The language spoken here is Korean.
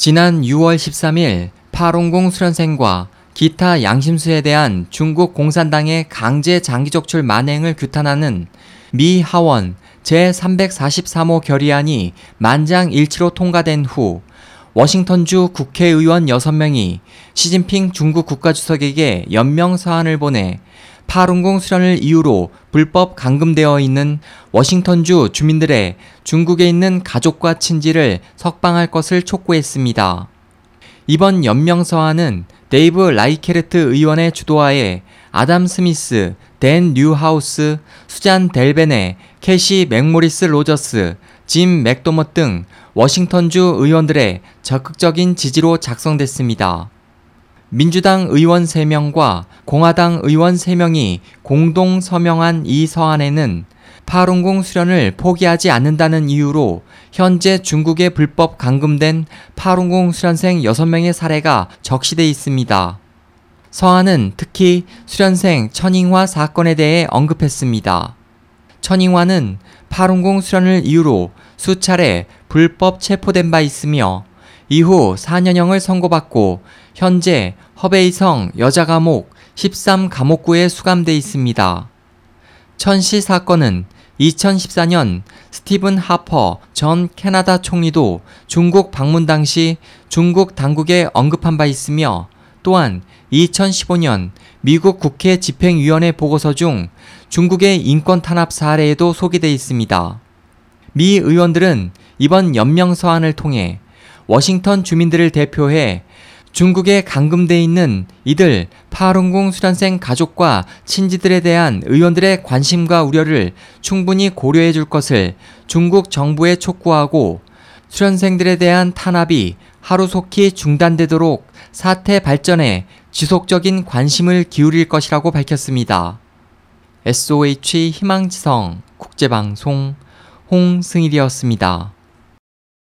지난 6월 13일 파룬궁 수련생과 기타 양심수에 대한 중국 공산당의 강제 장기 적출 만행을 규탄하는 미 하원 제343호 결의안이 만장일치로 통과된 후 워싱턴주 국회의원 6명이 시진핑 중국 국가주석에게 연명 서한을 보내 파룬궁 수련을 이유로 불법 감금되어 있는 워싱턴주 주민들의 중국에 있는 가족과 친지를 석방할 것을 촉구했습니다. 이번 연명 서한은 데이브 라이케르트 의원의 주도하에 아담 스미스, 댄 뉴하우스, 수잔 델베네, 캐시 맥모리스 로저스, 짐 맥도머 등 워싱턴주 의원들의 적극적인 지지로 작성됐습니다. 민주당 의원 3명과 공화당 의원 3명이 공동 서명한 이 서한에는 파룬궁 수련을 포기하지 않는다는 이유로 현재 중국에 불법 감금된 파룬궁 수련생 6명의 사례가 적시돼 있습니다. 서한은 특히 수련생 천잉화 사건에 대해 언급했습니다. 천잉화는 파룬궁 수련을 이유로 수차례 불법 체포된 바 있으며 이후 4년형을 선고받고 현재 허베이성 여자감옥 13감옥구에 수감돼 있습니다. 천씨 사건은 2014년 스티븐 하퍼 전 캐나다 총리도 중국 방문 당시 중국 당국에 언급한 바 있으며 또한 2015년 미국 국회 집행위원회 보고서 중 중국의 인권 탄압 사례에도 소개돼 있습니다. 미 의원들은 이번 연명 서한을 통해 워싱턴 주민들을 대표해 중국에 감금돼 있는 이들 파룬궁 수련생 가족과 친지들에 대한 의원들의 관심과 우려를 충분히 고려해 줄 것을 중국 정부에 촉구하고 수련생들에 대한 탄압이 하루속히 중단되도록 사태 발전에 지속적인 관심을 기울일 것이라고 밝혔습니다. SOH 희망지성 국제방송 홍승일이었습니다.